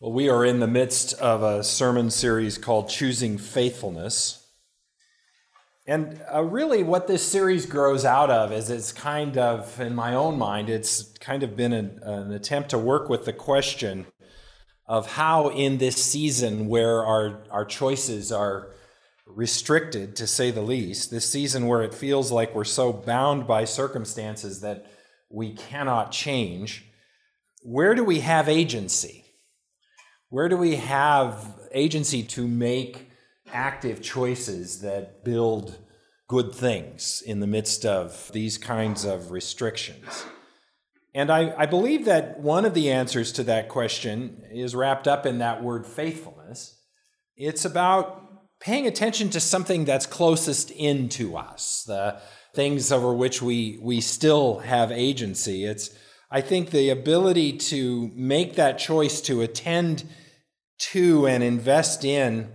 Well, we are in the midst of a sermon series called Choosing Faithfulness. And uh, really, what this series grows out of is it's kind of, in my own mind, it's kind of been an, an attempt to work with the question of how, in this season where our, our choices are restricted, to say the least, this season where it feels like we're so bound by circumstances that we cannot change, where do we have agency? Where do we have agency to make active choices that build good things in the midst of these kinds of restrictions? And I, I, believe that one of the answers to that question is wrapped up in that word faithfulness. It's about paying attention to something that's closest in to us, the things over which we, we still have agency. It's I think the ability to make that choice to attend to and invest in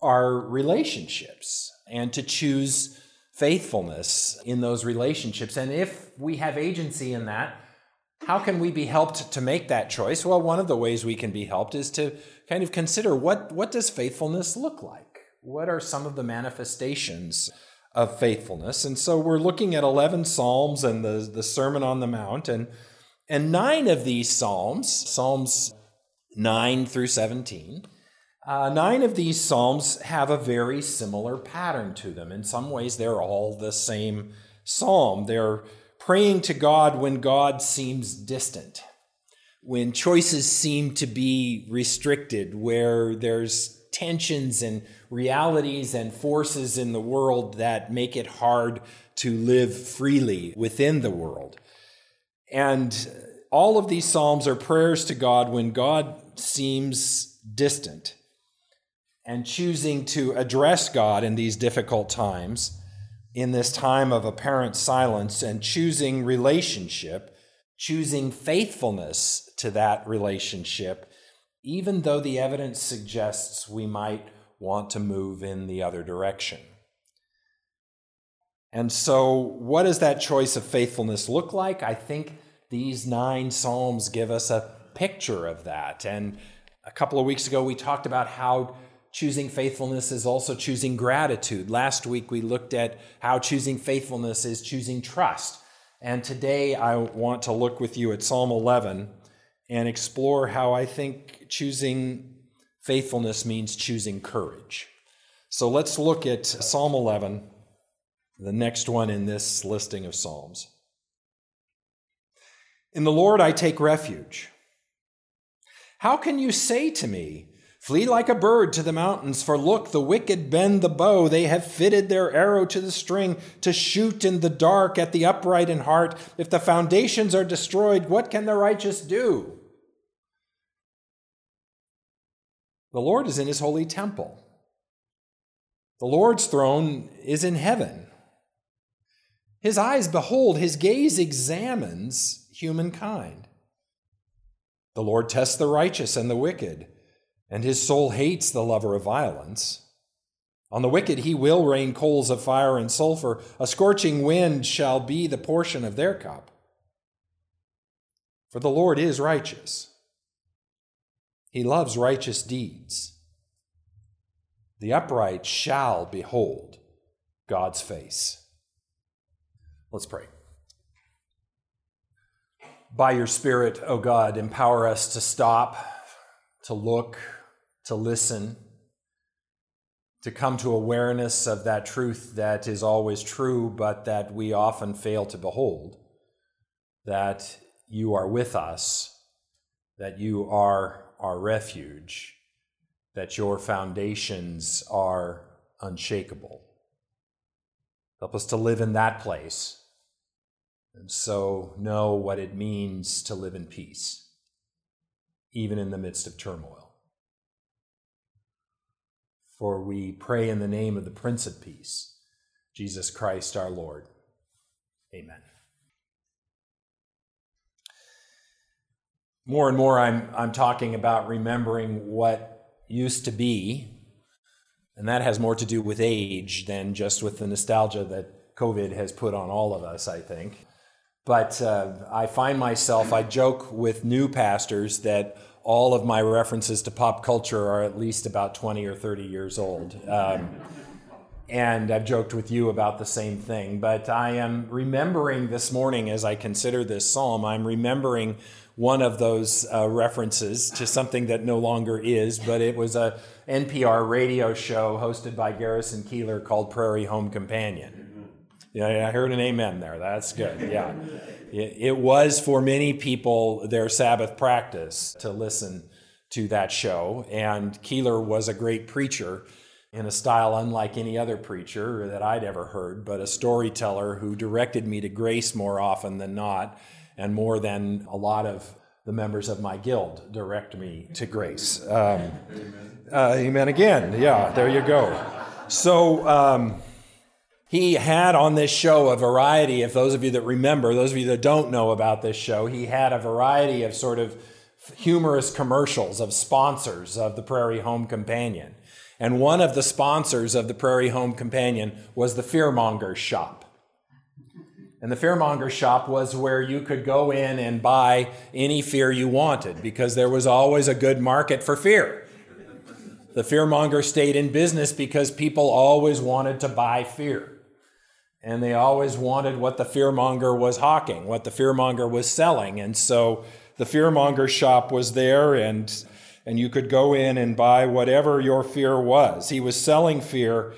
our relationships and to choose faithfulness in those relationships. And if we have agency in that, how can we be helped to make that choice? Well, one of the ways we can be helped is to kind of consider what, what does faithfulness look like? What are some of the manifestations of faithfulness? And so we're looking at 11 Psalms and the, the Sermon on the Mount, and and nine of these Psalms, Psalms 9 through 17, uh, nine of these Psalms have a very similar pattern to them. In some ways, they're all the same psalm. They're praying to God when God seems distant, when choices seem to be restricted, where there's tensions and realities and forces in the world that make it hard to live freely within the world. And all of these Psalms are prayers to God when God seems distant. And choosing to address God in these difficult times, in this time of apparent silence, and choosing relationship, choosing faithfulness to that relationship, even though the evidence suggests we might want to move in the other direction. And so, what does that choice of faithfulness look like? I think these nine Psalms give us a picture of that. And a couple of weeks ago, we talked about how choosing faithfulness is also choosing gratitude. Last week, we looked at how choosing faithfulness is choosing trust. And today, I want to look with you at Psalm 11 and explore how I think choosing faithfulness means choosing courage. So let's look at Psalm 11, the next one in this listing of Psalms. In the Lord I take refuge. How can you say to me, Flee like a bird to the mountains, for look, the wicked bend the bow. They have fitted their arrow to the string to shoot in the dark at the upright in heart. If the foundations are destroyed, what can the righteous do? The Lord is in his holy temple. The Lord's throne is in heaven. His eyes behold, his gaze examines humankind. The Lord tests the righteous and the wicked, and his soul hates the lover of violence. On the wicked he will rain coals of fire and sulfur, a scorching wind shall be the portion of their cup. For the Lord is righteous. He loves righteous deeds. The upright shall behold God's face. Let's pray. By your Spirit, O oh God, empower us to stop, to look, to listen, to come to awareness of that truth that is always true, but that we often fail to behold that you are with us, that you are our refuge, that your foundations are unshakable. Help us to live in that place and so know what it means to live in peace, even in the midst of turmoil. For we pray in the name of the Prince of Peace, Jesus Christ our Lord. Amen. More and more, I'm, I'm talking about remembering what used to be, and that has more to do with age than just with the nostalgia that COVID has put on all of us, I think. But uh, I find myself, I joke with new pastors that all of my references to pop culture are at least about 20 or 30 years old. Um, and I've joked with you about the same thing. But I am remembering this morning as I consider this psalm, I'm remembering one of those uh, references to something that no longer is, but it was a NPR radio show hosted by Garrison Keillor called Prairie Home Companion. Yeah, I heard an amen there. That's good. Yeah. It was for many people their Sabbath practice to listen to that show, and Keillor was a great preacher in a style unlike any other preacher that I'd ever heard, but a storyteller who directed me to grace more often than not, and more than a lot of the members of my guild direct me to grace. Um, amen. Uh, amen again. Yeah, there you go. So, um, he had on this show a variety, if those of you that remember, those of you that don't know about this show, he had a variety of sort of humorous commercials of sponsors of the Prairie Home Companion. And one of the sponsors of the Prairie Home Companion was the Fearmonger Shop. And the Fearmonger Shop was where you could go in and buy any fear you wanted because there was always a good market for fear. The fearmonger stayed in business because people always wanted to buy fear and they always wanted what the fearmonger was hawking, what the fearmonger was selling. And so the fearmonger shop was there, and, and you could go in and buy whatever your fear was. He was selling fear,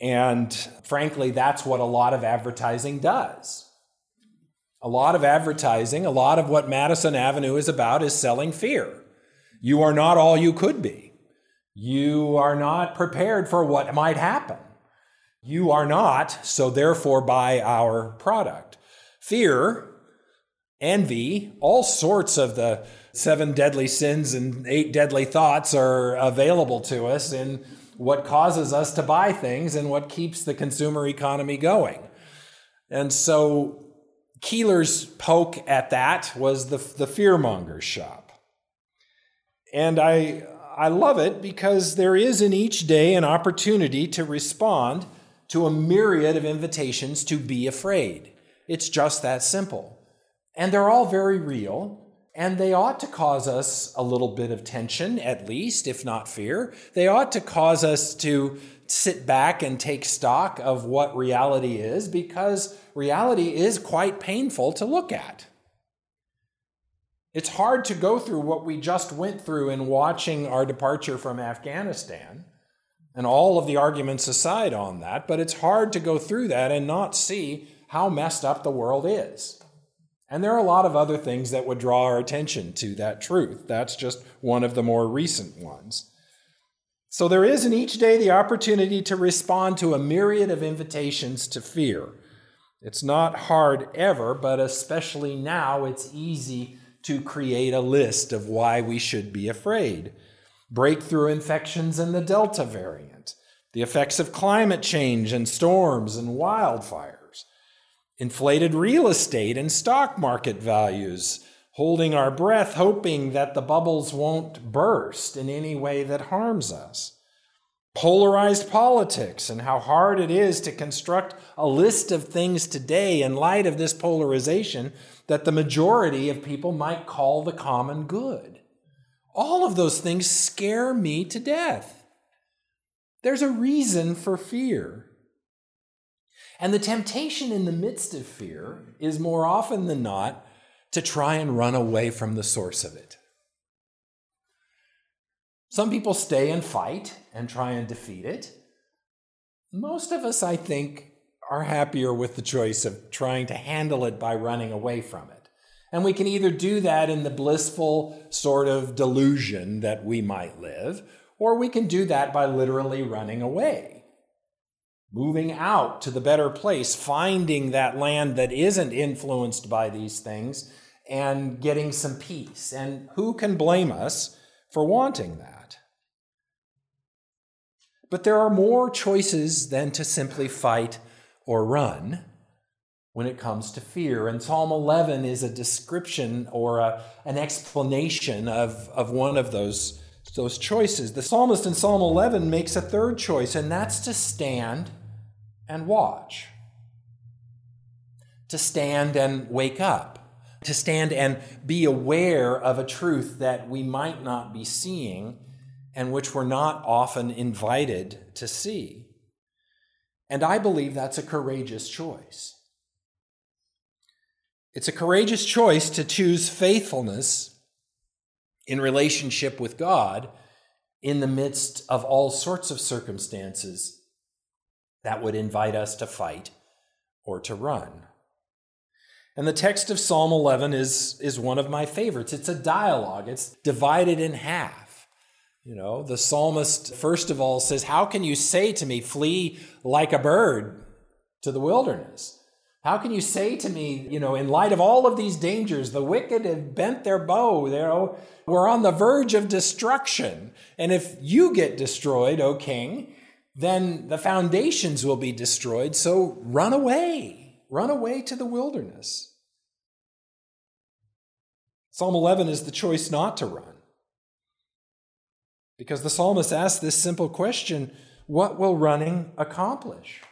and frankly, that's what a lot of advertising does. A lot of advertising, a lot of what Madison Avenue is about is selling fear. You are not all you could be. You are not prepared for what might happen. You are not, so therefore buy our product. Fear, envy, all sorts of the seven deadly sins and eight deadly thoughts are available to us in what causes us to buy things and what keeps the consumer economy going. And so Keillor's poke at that was the, the fearmonger's shop. And I, I love it because there is in each day an opportunity to respond to a myriad of invitations to be afraid. It's just that simple. And they're all very real, and they ought to cause us a little bit of tension, at least, if not fear. They ought to cause us to sit back and take stock of what reality is, because reality is quite painful to look at. It's hard to go through what we just went through in watching our departure from Afghanistan and all of the arguments aside on that, but it's hard to go through that and not see how messed up the world is. And there are a lot of other things that would draw our attention to that truth. That's just one of the more recent ones. So there is in each day the opportunity to respond to a myriad of invitations to fear. It's not hard ever, but especially now, it's easy to create a list of why we should be afraid breakthrough infections in the Delta variant, the effects of climate change and storms and wildfires, inflated real estate and stock market values, holding our breath, hoping that the bubbles won't burst in any way that harms us. Polarized politics and how hard it is to construct a list of things today in light of this polarization that the majority of people might call the common good. All of those things scare me to death. There's a reason for fear. And the temptation in the midst of fear is more often than not to try and run away from the source of it. Some people stay and fight and try and defeat it. Most of us, I think, are happier with the choice of trying to handle it by running away from it. And we can either do that in the blissful sort of delusion that we might live, or we can do that by literally running away, moving out to the better place, finding that land that isn't influenced by these things, and getting some peace. And who can blame us for wanting that? But there are more choices than to simply fight or run when it comes to fear. And Psalm 11 is a description or a, an explanation of, of one of those, those choices. The psalmist in Psalm 11 makes a third choice, and that's to stand and watch. To stand and wake up. to stand and be aware of a truth that we might not be seeing and which we're not often invited to see. And I believe that's a courageous choice. It's a courageous choice to choose faithfulness in relationship with God in the midst of all sorts of circumstances that would invite us to fight or to run. And the text of Psalm 11 is, is one of my favorites. It's a dialogue, it's divided in half. You know, the psalmist, first of all, says, How can you say to me, flee like a bird to the wilderness? How can you say to me, you know, in light of all of these dangers, the wicked have bent their bow, you know, we're on the verge of destruction. And if you get destroyed, O king, then the foundations will be destroyed. So run away, run away to the wilderness. Psalm 11 is the choice not to run. Because the psalmist asks this simple question What will running accomplish?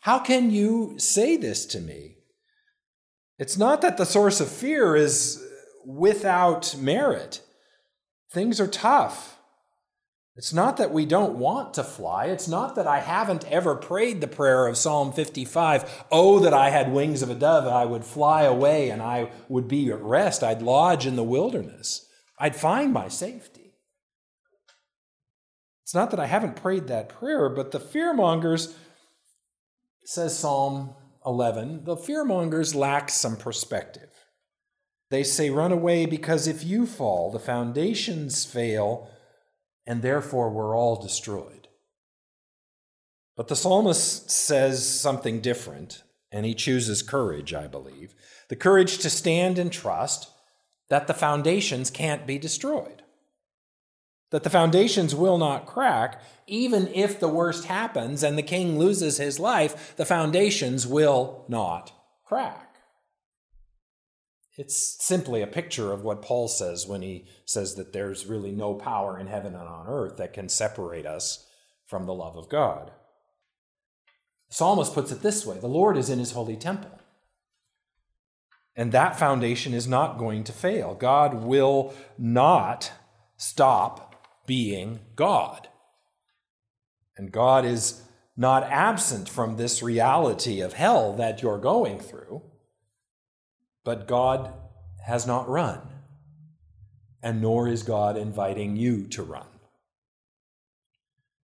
How can you say this to me? It's not that the source of fear is without merit. Things are tough. It's not that we don't want to fly. It's not that I haven't ever prayed the prayer of Psalm 55 Oh, that I had wings of a dove, I would fly away and I would be at rest. I'd lodge in the wilderness. I'd find my safety. It's not that I haven't prayed that prayer, but the fearmongers says Psalm 11, the fearmongers lack some perspective. They say, Run away because if you fall, the foundations fail, and therefore we're all destroyed. But the psalmist says something different, and he chooses courage, I believe the courage to stand and trust that the foundations can't be destroyed that the foundations will not crack, even if the worst happens and the king loses his life, the foundations will not crack. It's simply a picture of what Paul says when he says that there's really no power in heaven and on earth that can separate us from the love of God. The psalmist puts it this way the Lord is in his holy temple. And that foundation is not going to fail. God will not stop being God. And God is not absent from this reality of hell that you're going through, but God has not run, and nor is God inviting you to run.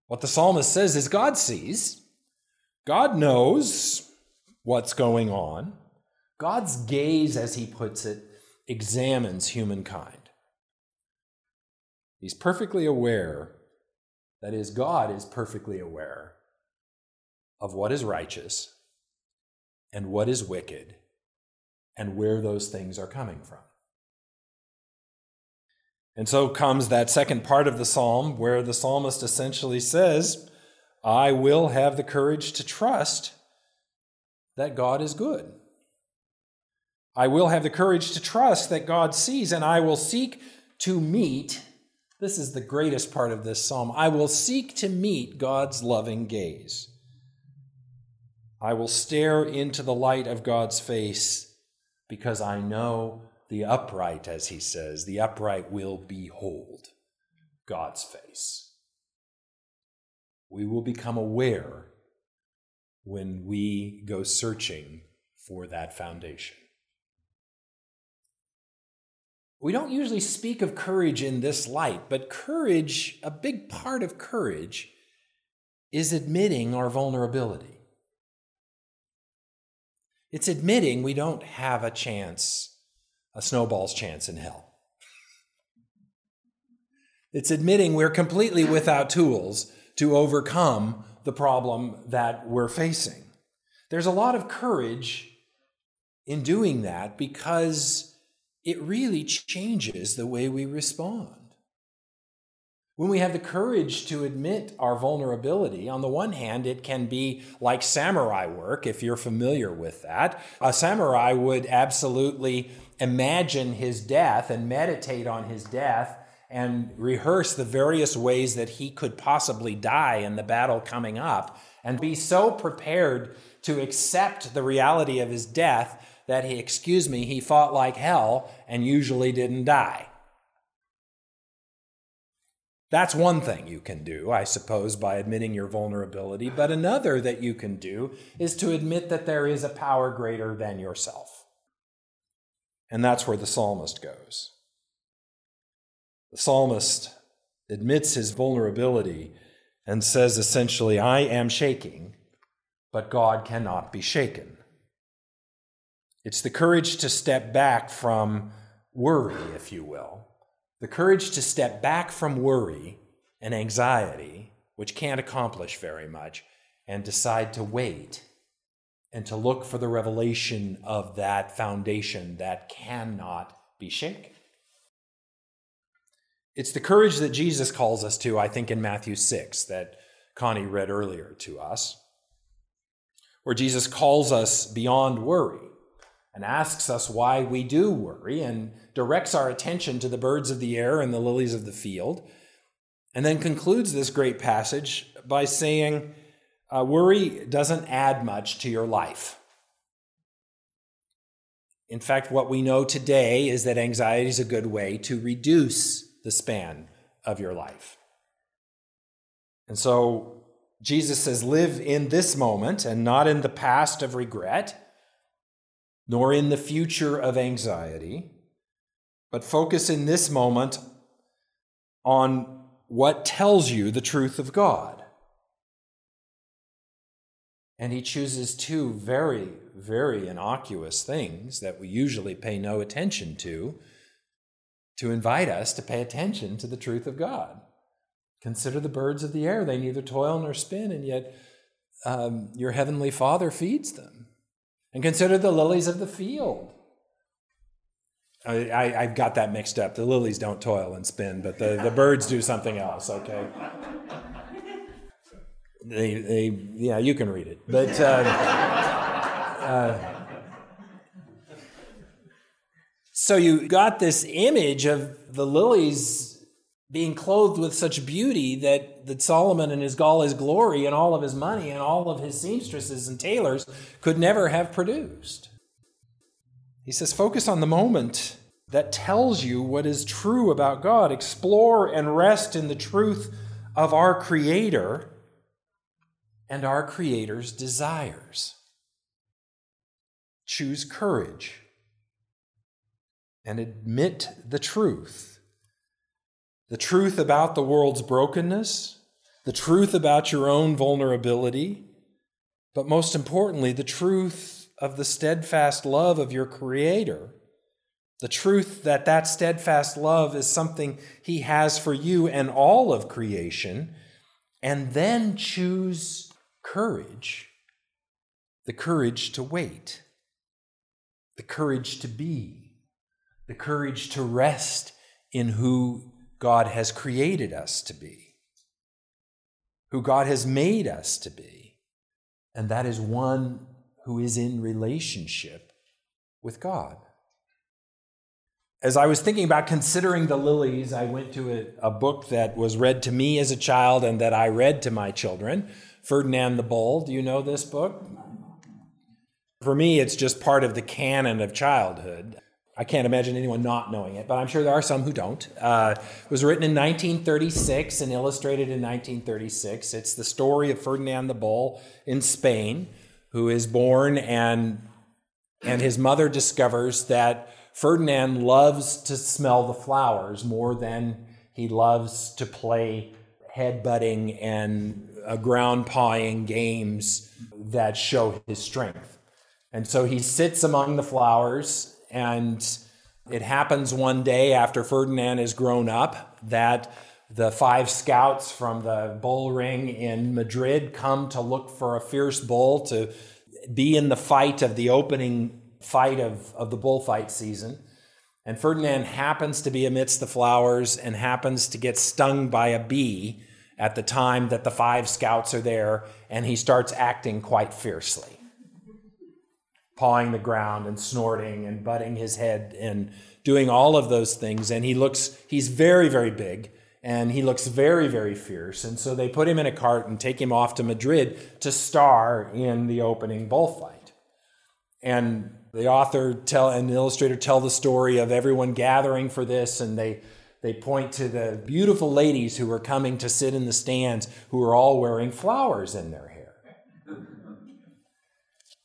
What the psalmist says is God sees, God knows what's going on. God's gaze, as he puts it, examines humankind. He's perfectly aware, that is, God is perfectly aware of what is righteous and what is wicked and where those things are coming from. And so comes that second part of the psalm where the psalmist essentially says, I will have the courage to trust that God is good. I will have the courage to trust that God sees, and I will seek to meet this is the greatest part of this psalm. I will seek to meet God's loving gaze. I will stare into the light of God's face because I know the upright, as he says, the upright will behold God's face. We will become aware when we go searching for that foundation. We don't usually speak of courage in this light, but courage, a big part of courage, is admitting our vulnerability. It's admitting we don't have a chance, a snowball's chance in hell. It's admitting we're completely without tools to overcome the problem that we're facing. There's a lot of courage in doing that because it really changes the way we respond. When we have the courage to admit our vulnerability, on the one hand, it can be like samurai work, if you're familiar with that. A samurai would absolutely imagine his death and meditate on his death and rehearse the various ways that he could possibly die in the battle coming up and be so prepared to accept the reality of his death that he, excuse me, he fought like hell and usually didn't die. That's one thing you can do, I suppose, by admitting your vulnerability. But another that you can do is to admit that there is a power greater than yourself. And that's where the psalmist goes. The psalmist admits his vulnerability and says essentially, I am shaking, but God cannot be shaken. It's the courage to step back from worry, if you will, the courage to step back from worry and anxiety, which can't accomplish very much, and decide to wait and to look for the revelation of that foundation that cannot be shaken. It's the courage that Jesus calls us to, I think, in Matthew 6, that Connie read earlier to us, where Jesus calls us beyond worry and asks us why we do worry and directs our attention to the birds of the air and the lilies of the field, and then concludes this great passage by saying, uh, Worry doesn't add much to your life. In fact, what we know today is that anxiety is a good way to reduce the span of your life. And so Jesus says, Live in this moment and not in the past of regret nor in the future of anxiety, but focus in this moment on what tells you the truth of God. And he chooses two very, very innocuous things that we usually pay no attention to to invite us to pay attention to the truth of God. Consider the birds of the air. They neither toil nor spin, and yet um, your heavenly Father feeds them. And consider the lilies of the field. I, have got that mixed up. The lilies don't toil and spin, but the, the birds do something else, okay? They, they, yeah, you can read it. But uh, uh, so you got this image of the lilies being clothed with such beauty that, that Solomon and his all his glory and all of his money and all of his seamstresses and tailors could never have produced. He says, focus on the moment that tells you what is true about God. Explore and rest in the truth of our Creator and our Creator's desires. Choose courage and admit the truth the truth about the world's brokenness, the truth about your own vulnerability, but most importantly, the truth of the steadfast love of your Creator. The truth that that steadfast love is something He has for you and all of creation, and then choose courage the courage to wait, the courage to be, the courage to rest in who God has created us to be, who God has made us to be, and that is one who is in relationship with God. As I was thinking about considering the lilies, I went to a, a, book that was read to me as a child and that I read to my children Ferdinand the Bull. Do you know this book? For me, it's just part of the canon of childhood. I can't imagine anyone not knowing it, but I'm sure there are some who don't. Uh, it was written in 1936 and illustrated in 1936. It's the story of Ferdinand the Bull in Spain, who is born and and his mother discovers that Ferdinand loves to smell the flowers more than he loves to play headbutting and uh, ground pawing games that show his strength. And so he sits among the flowers and it happens one day after Ferdinand is grown up that the five scouts from the bull ring in Madrid come to look for a fierce bull to be in the fight of the opening fight of, of the bullfight season. And Ferdinand happens to be amidst the flowers and happens to get stung by a bee at the time that the five scouts are there, and he starts acting quite fiercely pawing the ground and snorting and butting his head and doing all of those things. And he looks, he's very, very big and he looks very, very fierce. And so they put him in a cart and take him off to Madrid to star in the opening bullfight. And the author tell and the illustrator tell the story of everyone gathering for this, and they they point to the beautiful ladies who are coming to sit in the stands who are all wearing flowers in their.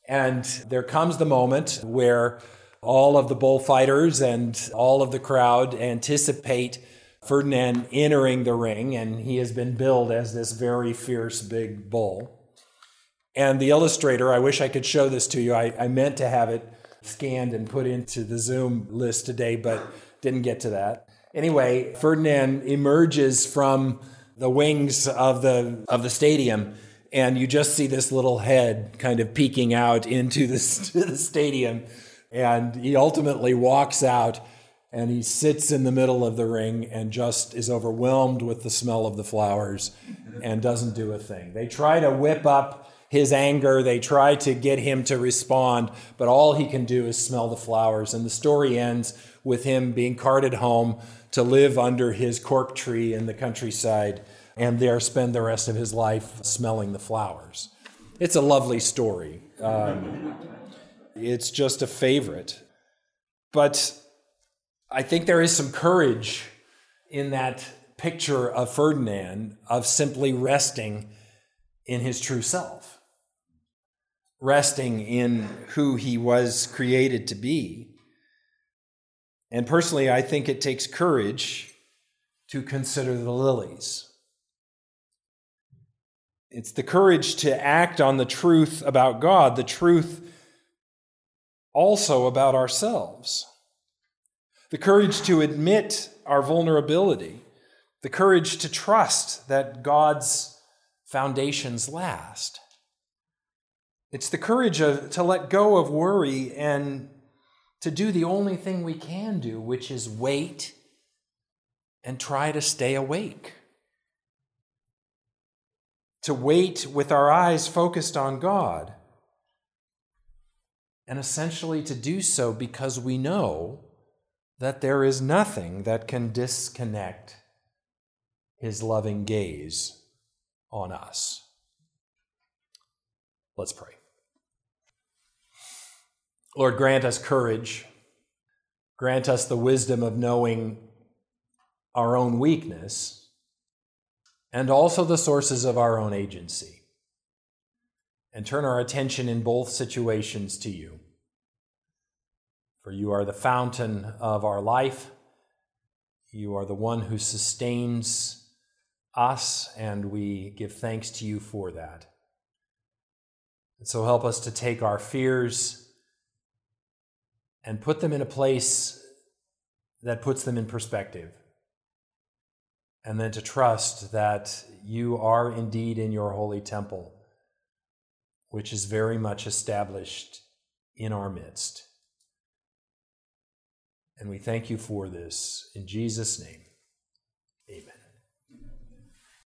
And there comes the moment where all of the bullfighters and all of the crowd anticipate Ferdinand entering the ring, and he has been billed as this very fierce big bull. And the illustrator, I wish I could show this to you. I, I meant to have it scanned and put into the Zoom list today, but didn't get to that. Anyway, Ferdinand emerges from the wings of the of the stadium, and you just see this little head kind of peeking out into the, the stadium, and he ultimately walks out and he sits in the middle of the ring and just is overwhelmed with the smell of the flowers and doesn't do a thing. They try to whip up his anger, they try to get him to respond, but all he can do is smell the flowers. And the story ends with him being carted home to live under his cork tree in the countryside and there spend the rest of his life smelling the flowers. It's a lovely story. Um, it's just a favorite. But I think there is some courage in that picture of Ferdinand of simply resting in his true self, resting in who he was created to be. And personally, I think it takes courage to consider the lilies. It's the courage to act on the truth about God, the truth also about ourselves. The courage to admit our vulnerability, the courage to trust that God's foundations last. It's the courage of, to let go of worry and to do the only thing we can do, which is wait and try to stay awake. To wait with our eyes focused on God. And essentially to do so because we know that there is nothing that can disconnect his loving gaze on us. Let's pray. Lord, grant us courage. Grant us the wisdom of knowing our own weakness and also the sources of our own agency. And turn our attention in both situations to you. For you are the fountain of our life. You are the one who sustains us, and we give thanks to you for that. And so help us to take our fears and put them in a place that puts them in perspective. And then to trust that you are indeed in your holy temple, which is very much established in our midst. And we thank you for this in Jesus' name.